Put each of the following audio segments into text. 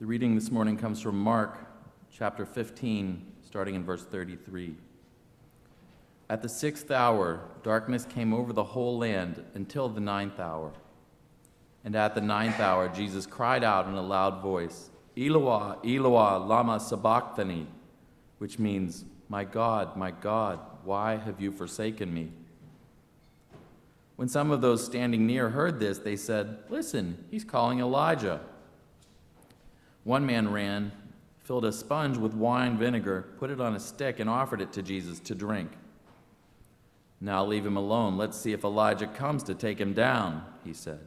The reading this morning comes from Mark chapter 15, starting in verse 33. At the sixth hour, darkness came over the whole land until the ninth hour. And at the ninth hour, Jesus cried out in a loud voice, Eloi, Eloi, lama sabachthani, which means, My God, my God, why have you forsaken me? When some of those standing near heard this, they said, Listen, he's calling Elijah. One man ran, filled a sponge with wine vinegar, put it on a stick, and offered it to Jesus to drink. Now leave him alone. Let's see if Elijah comes to take him down, he said.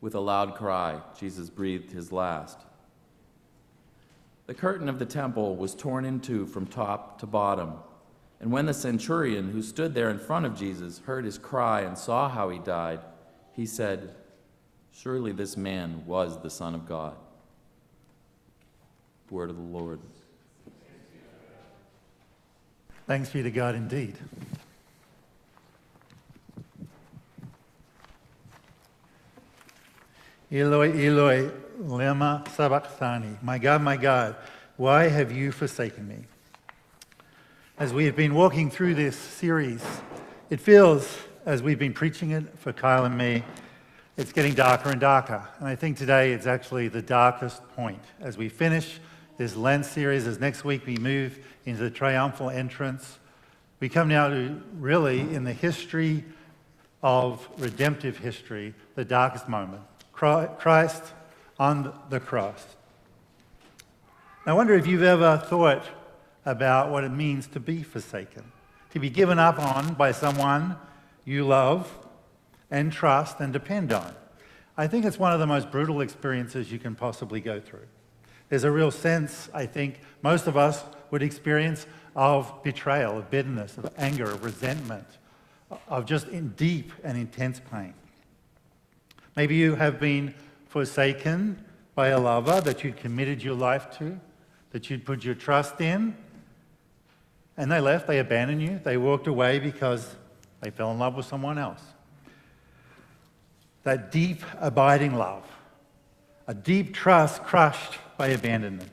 With a loud cry, Jesus breathed his last. The curtain of the temple was torn in two from top to bottom. And when the centurion who stood there in front of Jesus heard his cry and saw how he died, he said, Surely this man was the Son of God. Word of the Lord. Thanks be to God indeed. Eloi, Eloi, lema sabachthani. My God, my God, why have you forsaken me? As we have been walking through this series, it feels, as we've been preaching it for Kyle and me, it's getting darker and darker. And I think today it's actually the darkest point. As we finish this Lent series, as next week we move into the triumphal entrance, we come now to really, in the history of redemptive history, the darkest moment Christ on the cross. I wonder if you've ever thought about what it means to be forsaken, to be given up on by someone you love and trust and depend on. I think it's one of the most brutal experiences you can possibly go through. There's a real sense, I think, most of us would experience of betrayal, of bitterness, of anger, of resentment, of just in deep and intense pain. Maybe you have been forsaken by a lover that you'd committed your life to, that you'd put your trust in, and they left, they abandoned you, they walked away because they fell in love with someone else. That deep, abiding love, a deep trust crushed by abandonment.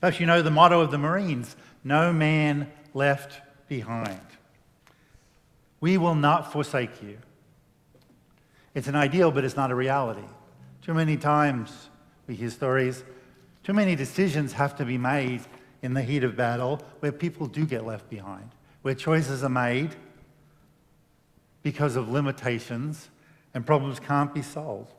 Perhaps you know the motto of the Marines no man left behind. We will not forsake you. It's an ideal, but it's not a reality. Too many times we hear stories, too many decisions have to be made in the heat of battle where people do get left behind, where choices are made because of limitations and problems can't be solved.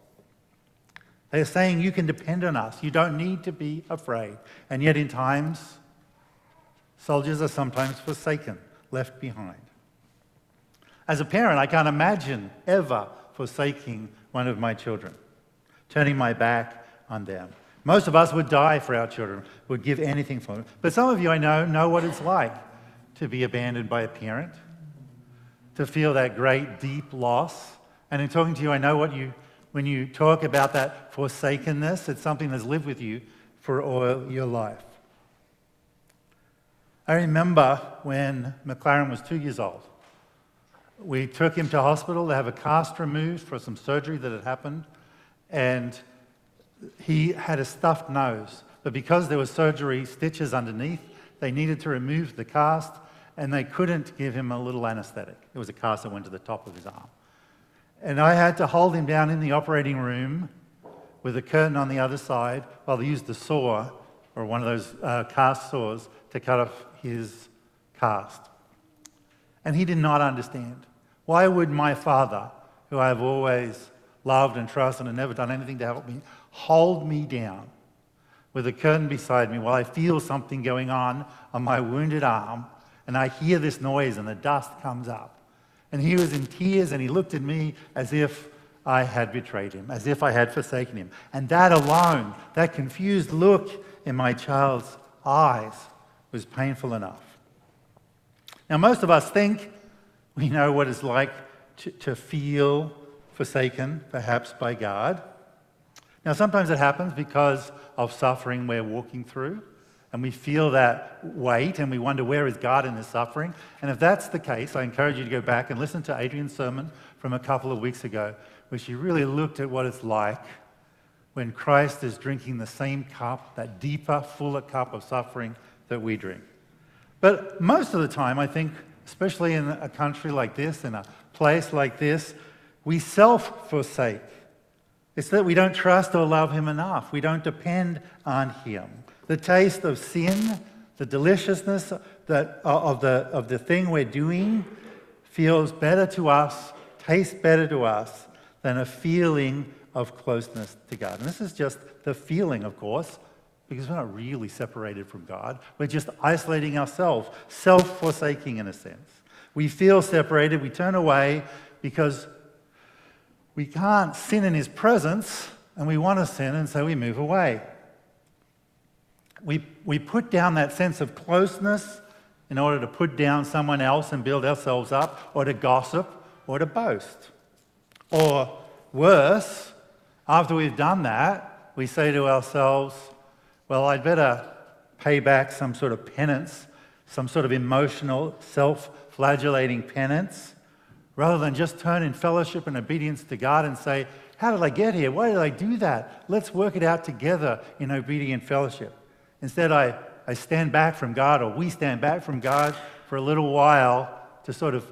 They are saying you can depend on us. You don't need to be afraid. And yet, in times, soldiers are sometimes forsaken, left behind. As a parent, I can't imagine ever forsaking one of my children, turning my back on them. Most of us would die for our children, would give anything for them. But some of you I know know what it's like to be abandoned by a parent, to feel that great, deep loss. And in talking to you, I know what you, when you talk about that forsakenness, it's something that's lived with you for all your life. I remember when McLaren was two years old. We took him to hospital to have a cast removed for some surgery that had happened. And he had a stuffed nose, but because there were surgery stitches underneath, they needed to remove the cast and they couldn't give him a little anesthetic. It was a cast that went to the top of his arm. And I had to hold him down in the operating room with a curtain on the other side while they used the saw or one of those uh, cast saws to cut off his cast. And he did not understand. Why would my father, who I have always loved and trusted and never done anything to help me, hold me down with a curtain beside me while I feel something going on on my wounded arm and I hear this noise and the dust comes up. And he was in tears and he looked at me as if I had betrayed him, as if I had forsaken him. And that alone, that confused look in my child's eyes, was painful enough. Now, most of us think we know what it's like to, to feel forsaken, perhaps by God. Now, sometimes it happens because of suffering we're walking through, and we feel that weight and we wonder, where is God in this suffering? And if that's the case, I encourage you to go back and listen to Adrian's sermon from a couple of weeks ago, where she really looked at what it's like when Christ is drinking the same cup, that deeper, fuller cup of suffering that we drink. But most of the time, I think, especially in a country like this, in a place like this, we self forsake. It's that we don't trust or love Him enough. We don't depend on Him. The taste of sin, the deliciousness that, uh, of, the, of the thing we're doing, feels better to us, tastes better to us than a feeling of closeness to God. And this is just the feeling, of course, because we're not really separated from God. We're just isolating ourselves, self forsaking in a sense. We feel separated, we turn away because we can't sin in His presence and we want to sin, and so we move away. We, we put down that sense of closeness in order to put down someone else and build ourselves up, or to gossip, or to boast. Or worse, after we've done that, we say to ourselves, well, I'd better pay back some sort of penance, some sort of emotional, self flagellating penance, rather than just turn in fellowship and obedience to God and say, How did I get here? Why did I do that? Let's work it out together in obedient fellowship. Instead, I, I stand back from God, or we stand back from God for a little while to sort of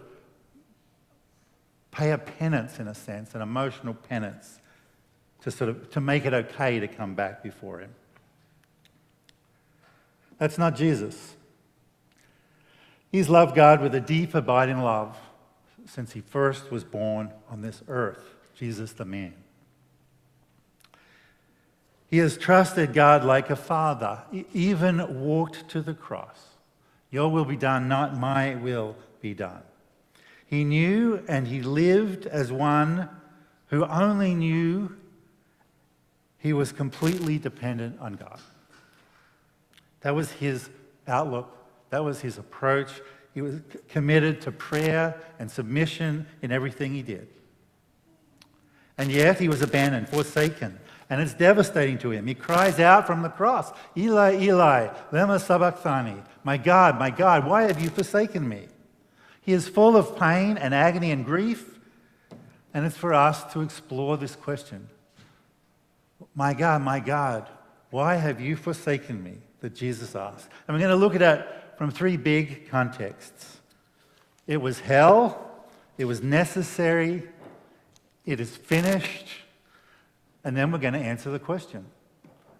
pay a penance, in a sense, an emotional penance, to sort of to make it okay to come back before Him. That's not Jesus. He's loved God with a deep, abiding love since he first was born on this earth, Jesus the man. He has trusted God like a father, even walked to the cross. Your will be done, not my will be done. He knew and he lived as one who only knew he was completely dependent on God. That was his outlook, that was his approach. He was committed to prayer and submission in everything he did. And yet he was abandoned, forsaken, and it's devastating to him. He cries out from the cross, Eli, Eli, lema sabachthani. My God, my God, why have you forsaken me? He is full of pain and agony and grief, and it's for us to explore this question. My God, my God, why have you forsaken me? That Jesus asked. And we're going to look at it from three big contexts. It was hell, it was necessary, it is finished, and then we're going to answer the question.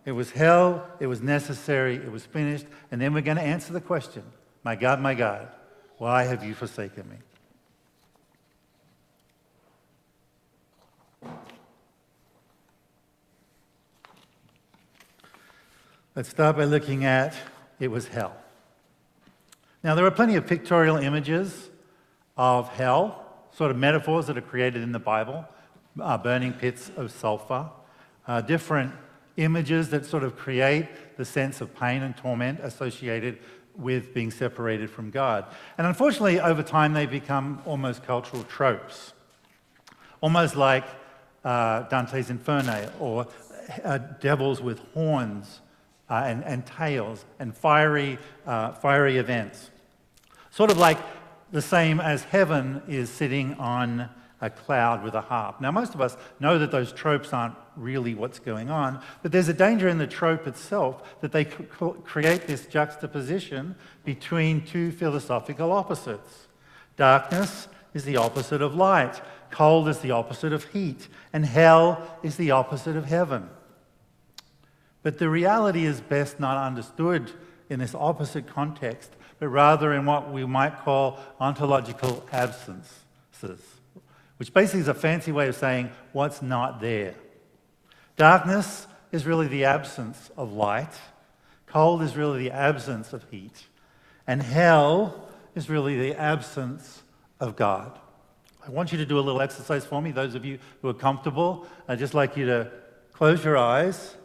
It was hell, it was necessary, it was finished, and then we're going to answer the question My God, my God, why have you forsaken me? Let's start by looking at it was hell. Now, there are plenty of pictorial images of hell, sort of metaphors that are created in the Bible, uh, burning pits of sulfur, uh, different images that sort of create the sense of pain and torment associated with being separated from God. And unfortunately, over time, they become almost cultural tropes, almost like uh, Dante's Inferno or uh, devils with horns uh, and, and, tails and fiery, uh, fiery events. Sort of like the same as heaven is sitting on a cloud with a harp. Now, most of us know that those tropes aren't really what's going on, but there's a danger in the trope itself that they create this juxtaposition between two philosophical opposites. Darkness is the opposite of light, cold is the opposite of heat, and hell is the opposite of heaven. But the reality is best not understood in this opposite context, but rather in what we might call ontological absences, which basically is a fancy way of saying what's not there. Darkness is really the absence of light, cold is really the absence of heat, and hell is really the absence of God. I want you to do a little exercise for me, those of you who are comfortable. I'd just like you to close your eyes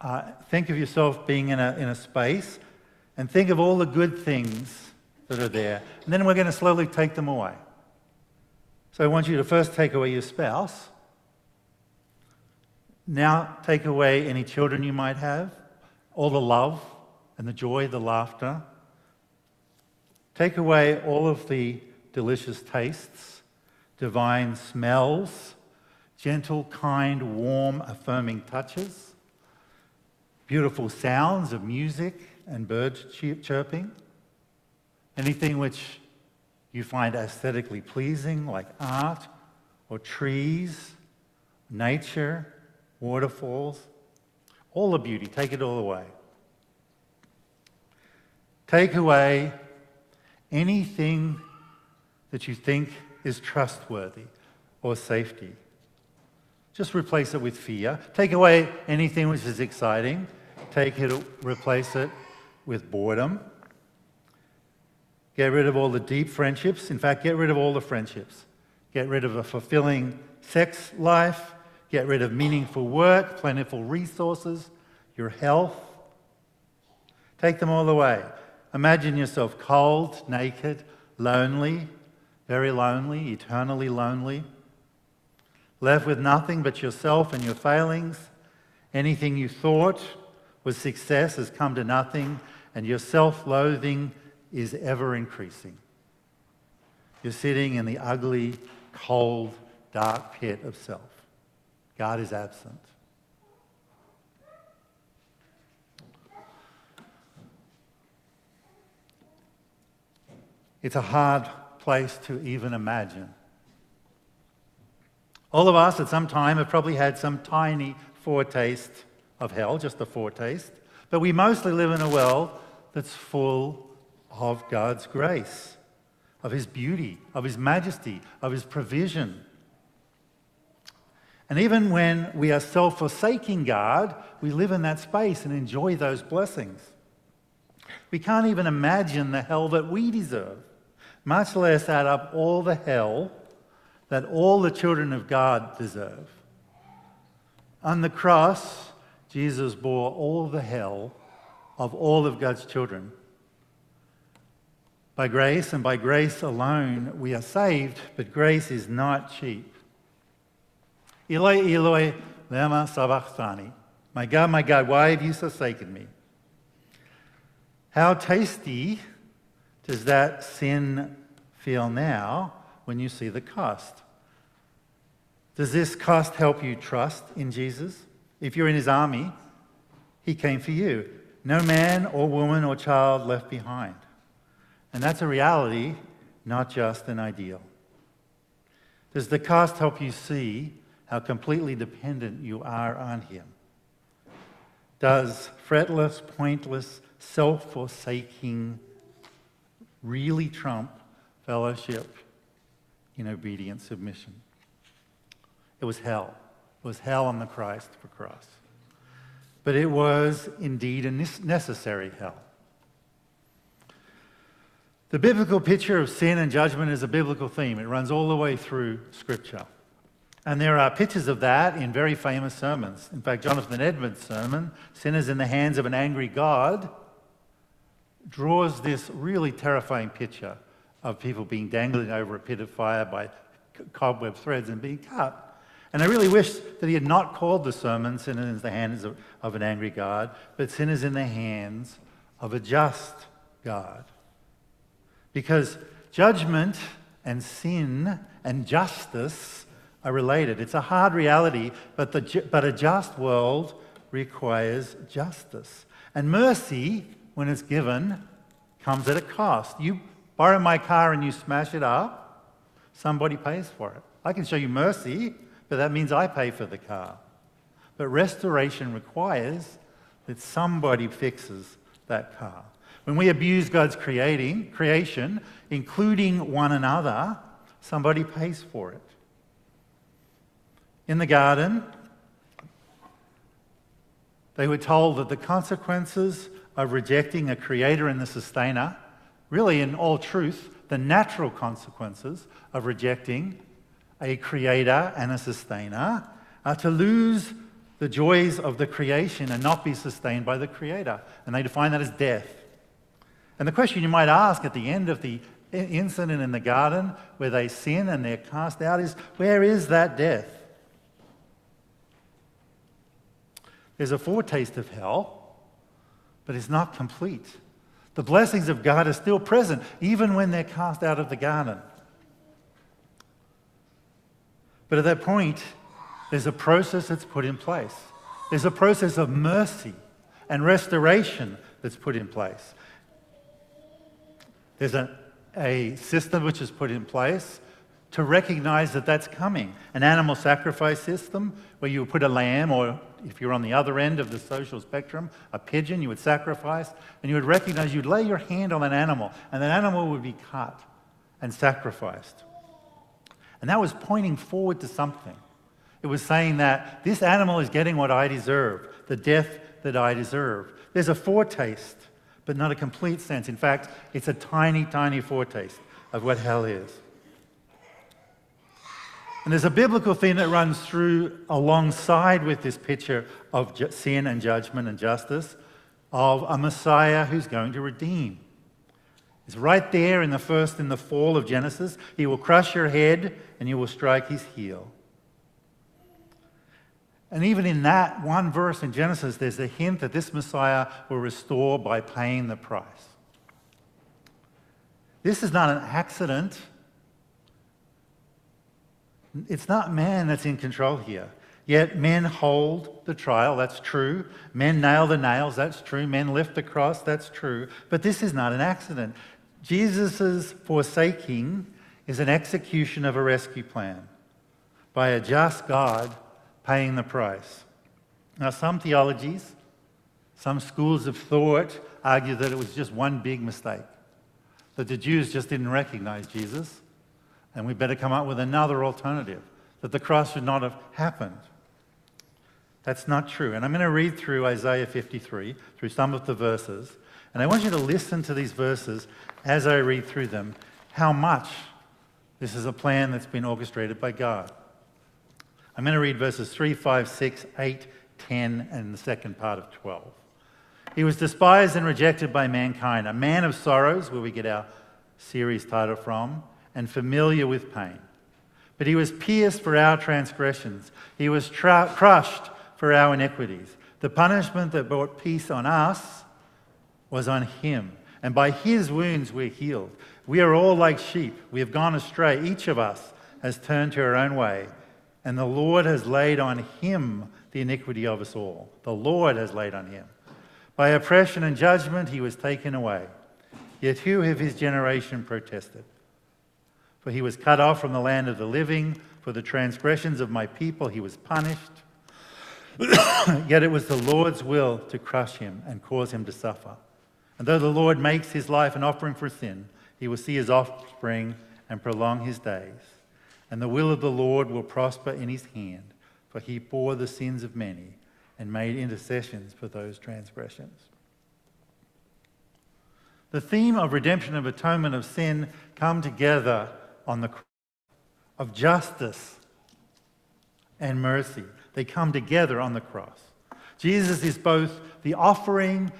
uh, think of yourself being in a, in a space and think of all the good things that are there. And then we're going to slowly take them away. So I want you to first take away your spouse. Now take away any children you might have, all the love and the joy, the laughter. Take away all of the delicious tastes, divine smells, gentle, kind, warm, affirming touches, beautiful sounds of music and birds chirping, anything which you find aesthetically pleasing, like art or trees, nature, waterfalls, all the beauty, take it all away. Take away anything that you think is trustworthy or safety. Just replace it with fear. Take away anything which is exciting. Take it, replace it with boredom. Get rid of all the deep friendships. In fact, get rid of all the friendships. Get rid of a fulfilling sex life. Get rid of meaningful work, plentiful resources, your health. Take them all away. Imagine yourself cold, naked, lonely, very lonely, eternally lonely, left with nothing but yourself and your failings. Anything you thought was success has come to nothing, and your self loathing is ever increasing. You're sitting in the ugly, cold, dark pit of self. God is absent. It's a hard place to even imagine. All of us at some time have probably had some tiny foretaste of hell, just a foretaste, but we mostly live in a world that's full of God's grace, of His beauty, of His majesty, of His provision. And even when we are self forsaking God, we live in that space and enjoy those blessings. We can't even imagine the hell that we deserve, much less add up all the hell that all the children of God deserve. On the cross, Jesus bore all the hell of all of God's children by grace and by grace alone we are saved, but grace is not cheap. Eloi, Eloi, lema sabachthani. My God, my God, why have you forsaken me? How tasty does that sin feel now when you see the cost? Does this cost help you trust in Jesus? If you're in his army, he came for you. No man or woman or child left behind. And that's a reality, not just an ideal. Does the cost help you see how completely dependent you are on Him? Does fretless, pointless, self forsaking really trump fellowship in obedient submission? It was hell. It was hell on the Christ for cross. But it was indeed a necessary hell. The biblical picture of sin and judgment is a biblical theme. It runs all the way through Scripture. And there are pictures of that in very famous sermons. In fact, Jonathan Edwards' sermon, Sinners in the Hands of an Angry God, draws this really terrifying picture of people being dangling over a pit of fire by cobweb threads and being cut. And I really wish that he had not called the sermon Sinners in the Hands of, of an Angry God, but Sinners in the Hands of a Just God. Because judgment and sin and justice are related. It's a hard reality, but, the, but a just world requires justice. And mercy, when it's given, comes at a cost. You borrow my car and you smash it up, somebody pays for it. I can show you mercy, but that means I pay for the car. But restoration requires that somebody fixes that car. When we abuse God's creating, creation, including one another, somebody pays for it. In the garden, they were told that the consequences of rejecting a creator and the sustainer, really in all truth, the natural consequences of rejecting a creator and a sustainer, are to lose the joys of the creation and not be sustained by the creator. And they define that as death. And the question you might ask at the end of the incident in the garden where they sin and they're cast out is where is that death? There's a foretaste of hell, but it's not complete. The blessings of God are still present, even when they're cast out of the garden. But at that point, There's a process that's put in place. There's a process of mercy and restoration that's put in place. There's a, a system which is put in place to recognize that that's coming. An animal sacrifice system where you would put a lamb, or if you're on the other end of the social spectrum, a pigeon you would sacrifice, and you would recognize you'd lay your hand on an animal, and that animal would be cut and sacrificed. And that was pointing forward to something. It was saying that this animal is getting what I deserve, the death that I deserve. There's a foretaste, but not a complete sense. In fact, it's a tiny, tiny foretaste of what hell is. And there's a biblical theme that runs through alongside with this picture of sin and judgment and justice of a Messiah who's going to redeem. It's right there in the first in the fall of Genesis. He will crush your head and you will strike his heel. And even in that one verse in Genesis, there's a hint that this Messiah will restore by paying the price. This is not an accident. It's not man that's in control here. Yet men hold the trial, that's true. Men nail the nails, that's true. Men lift the cross, that's true. But this is not an accident. Jesus' forsaking is an execution of a rescue plan by a just God paying the price. Now, some theologies, some schools of thought argue that it was just one big mistake, that the Jews just didn't recognize Jesus, and we better come up with another alternative, that the cross should not have happened. That's not true. And I'm going to read through Isaiah 53, through some of the verses, and I want you to listen to these verses as I read through them, how much this is a plan that's been orchestrated by God. I'm going to read verses 3, 5, 6, 8, 10, and the second part of 12. He was despised and rejected by mankind, a man of sorrows, where we get our series title from, and familiar with pain. But he was pierced for our transgressions, he was tra- crushed for our iniquities. The punishment that brought peace on us was on him, and by his wounds we're healed. We are all like sheep, we have gone astray. Each of us has turned to our own way and the Lord has laid on him the iniquity of us all. The Lord has laid on him. By oppression and judgment he was taken away. Yet who of his generation protested? For he was cut off from the land of the living. For the transgressions of my people he was punished. Yet it was the Lord's will to crush him and cause him to suffer. And though the Lord makes his life an offering for sin, he will see his offspring and prolong his days and the will of the Lord will prosper in his hand, for he bore the sins of many and made intercessions for those transgressions. The theme of redemption of atonement of sin come together on the cross of justice and mercy. They come together on the cross. Jesus is both the offering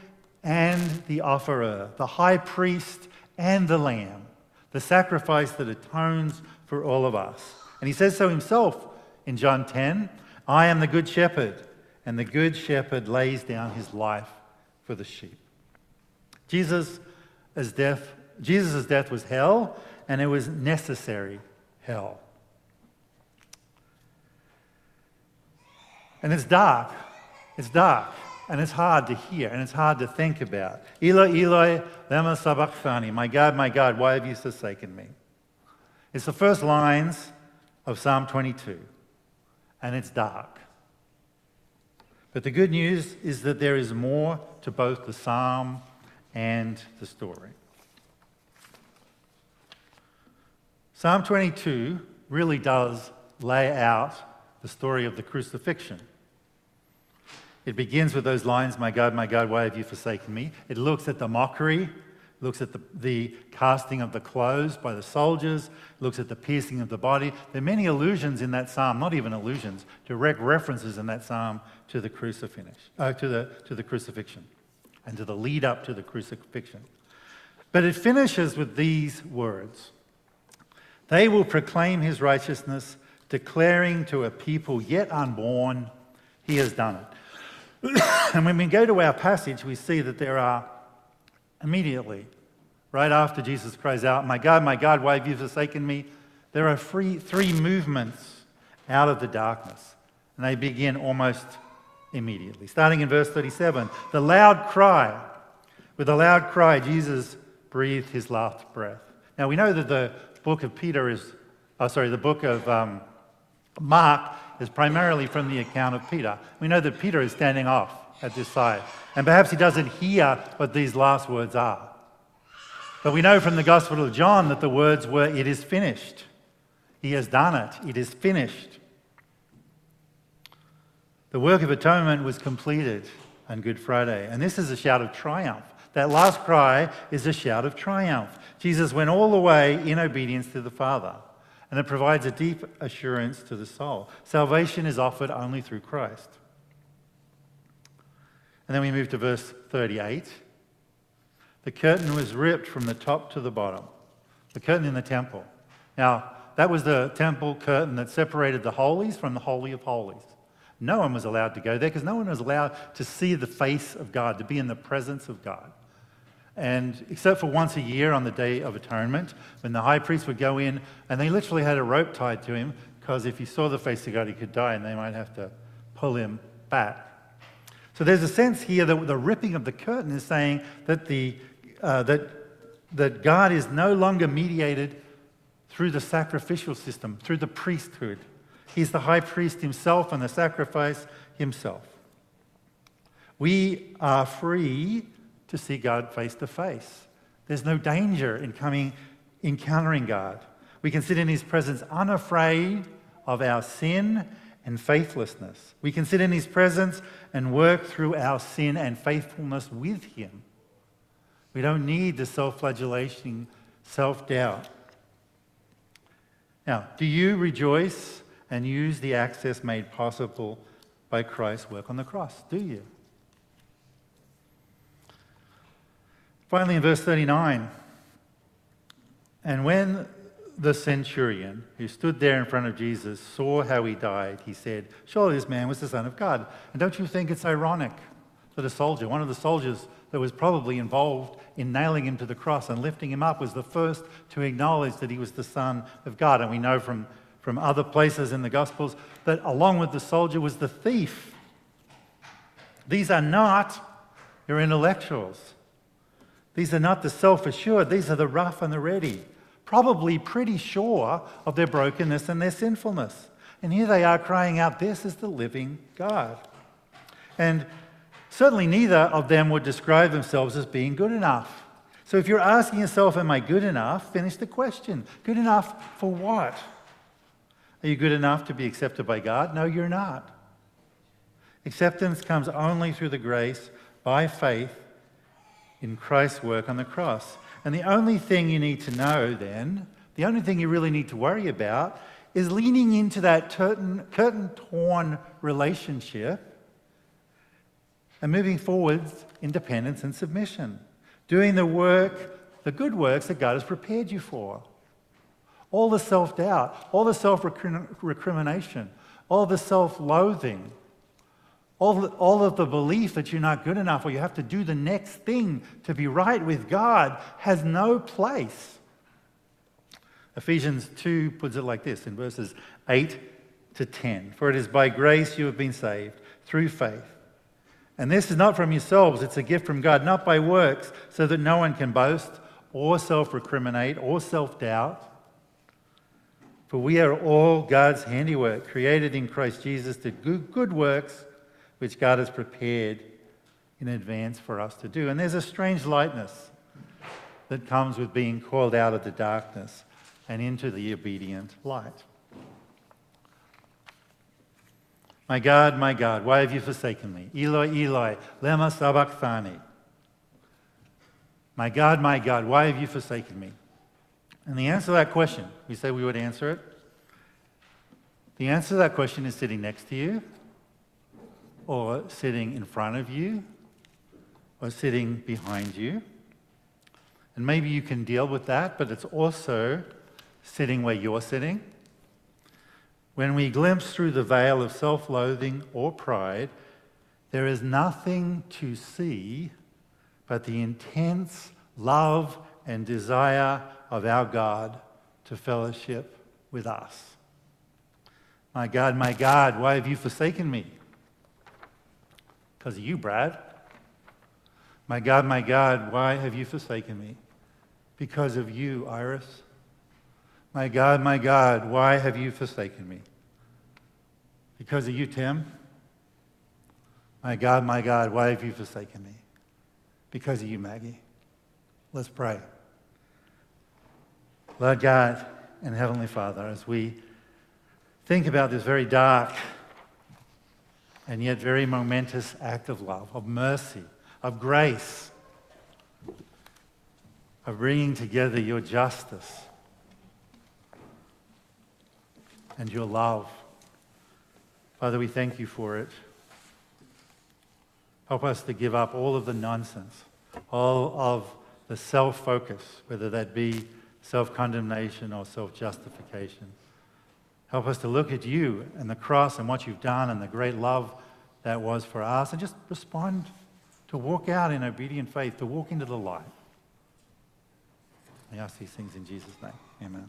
and the offerer, the high priest and the lamb, the sacrifice that atones for all of us. And he says so himself in John 10 I am the good shepherd, and the good shepherd lays down his life for the sheep. Jesus' death, Jesus' death was hell, and it was necessary hell. And it's dark. It's dark. And it's hard to hear and it's hard to think about. Eloi, Eloi, lema sabachthani. My God, my God, why have you forsaken me? It's the first lines of Psalm 22, and it's dark. But the good news is that there is more to both the psalm and the story. Psalm 22 really does lay out the story of the crucifixion. It begins with those lines, My God, my God, why have you forsaken me? It looks at the mockery looks at the, the casting of the clothes by the soldiers, looks at the piercing of the body. There are many allusions in that psalm, not even allusions, direct references in that psalm to the, uh, to, the, to the crucifixion and to the lead up to the crucifixion. But it finishes with these words They will proclaim his righteousness, declaring to a people yet unborn, he has done it. and when we go to our passage, we see that there are Immediately, right after Jesus cries out, My God, my God, why have you forsaken me? There are three, three movements out of the darkness And they begin almost immediately. Starting in verse 37, the loud cry. With a loud cry, Jesus breathed his last breath. Now we know that the book of Peter is, oh, sorry, the book of um, Mark is primarily from the account of Peter. We know that Peter is standing off at this side, and perhaps he doesn't hear what these last words are. But we know from the Gospel of John that the words were, It is finished. He has done it. It is finished. The work of atonement was completed on Good Friday, and this is a shout of triumph. That last cry is a shout of triumph. Jesus went all the way in obedience to the Father, and it provides a deep assurance to the soul. Salvation is offered only through Christ. And then we move to verse 38. The curtain was ripped from the top to the bottom, the curtain in the temple. Now, that was the temple curtain that separated the holies from the Holy of Holies. No one was allowed to go there because no one was allowed to see the face of God, to be in the presence of God. And except for once a year on the Day of Atonement, when the high priest would go in and they literally had a rope tied to him because if he saw the face of God, he could die and they might have to pull him back. So there's a sense here that the ripping of the curtain is saying that the uh, that, that God is no longer mediated through the sacrificial system, through the priesthood. He's the high priest himself and the sacrifice himself. We are free to see God face to face. There's no danger in coming, encountering God. We can sit in his presence unafraid of our sin and faithlessness. We can sit in his presence and work through our sin and faithfulness with him. We don't need the self flagellation, self doubt. Now, do you rejoice and use the access made possible by Christ's work on the cross? Do you? Finally, in verse 39, and when the centurion who stood there in front of Jesus saw how he died, he said, Surely this man was the Son of God. And don't you think it's ironic that a soldier, one of the soldiers that was probably involved in nailing him to the cross and lifting him up was the first to acknowledge that he was the Son of God. And we know from, from other places in the Gospels that along with the soldier was the thief. These are not your intellectuals. These are not the self assured. These are the rough and the ready, probably pretty sure of their brokenness and their sinfulness. And here they are crying out, This is the living God. And Certainly, neither of them would describe themselves as being good enough. So, if you're asking yourself, Am I good enough? finish the question. Good enough for what? Are you good enough to be accepted by God? No, you're not. Acceptance comes only through the grace by faith in Christ's work on the cross. And the only thing you need to know then, the only thing you really need to worry about, is leaning into that curtain torn relationship and moving forwards, independence and submission. Doing the work, the good works that God has prepared you for. All the self doubt, all the self recrimination, all the self loathing, all, all of the belief that you're not good enough or you have to do the next thing to be right with God has no place. Ephesians 2 puts it like this in verses 8 to 10 For it is by grace you have been saved through faith. And this is not from yourselves, it's a gift from God, not by works, so that no one can boast or self recriminate or self doubt. For we are all God's handiwork, created in Christ Jesus to do good works which God has prepared in advance for us to do. And there's a strange lightness that comes with being called out of the darkness and into the obedient light. My God, my God, why have you forsaken me? Eloi, Eloi, lema sabachthani. My God, my God, why have you forsaken me? And the answer to that question, we say we would answer it. The answer to that question is sitting next to you, or sitting in front of you, or sitting behind you. And maybe you can deal with that, but it's also sitting where you're sitting when we glimpse through the veil of self loathing or pride, there is nothing to see but the intense love and desire of our God to fellowship with us. My God, my God, why have you forsaken me? Because of you, Brad. My God, my God, why have you forsaken me? Because of you, Iris. My God, my God, why have you forsaken me? Because of you, Tim. My God, my God, why have you forsaken me? Because of you, Maggie. Let's pray. Lord God and Heavenly Father, as we think about this very dark and yet very momentous act of love, of mercy, of grace, of bringing together your justice and your love. Father, we thank you for it. Help us to give up all of the nonsense, all of the self focus, whether that be self condemnation or self justification. Help us to look at you and the cross and what you've done and the great love that was for us and just respond to walk out in obedient faith, to walk into the light. I ask these things in Jesus' name. Amen.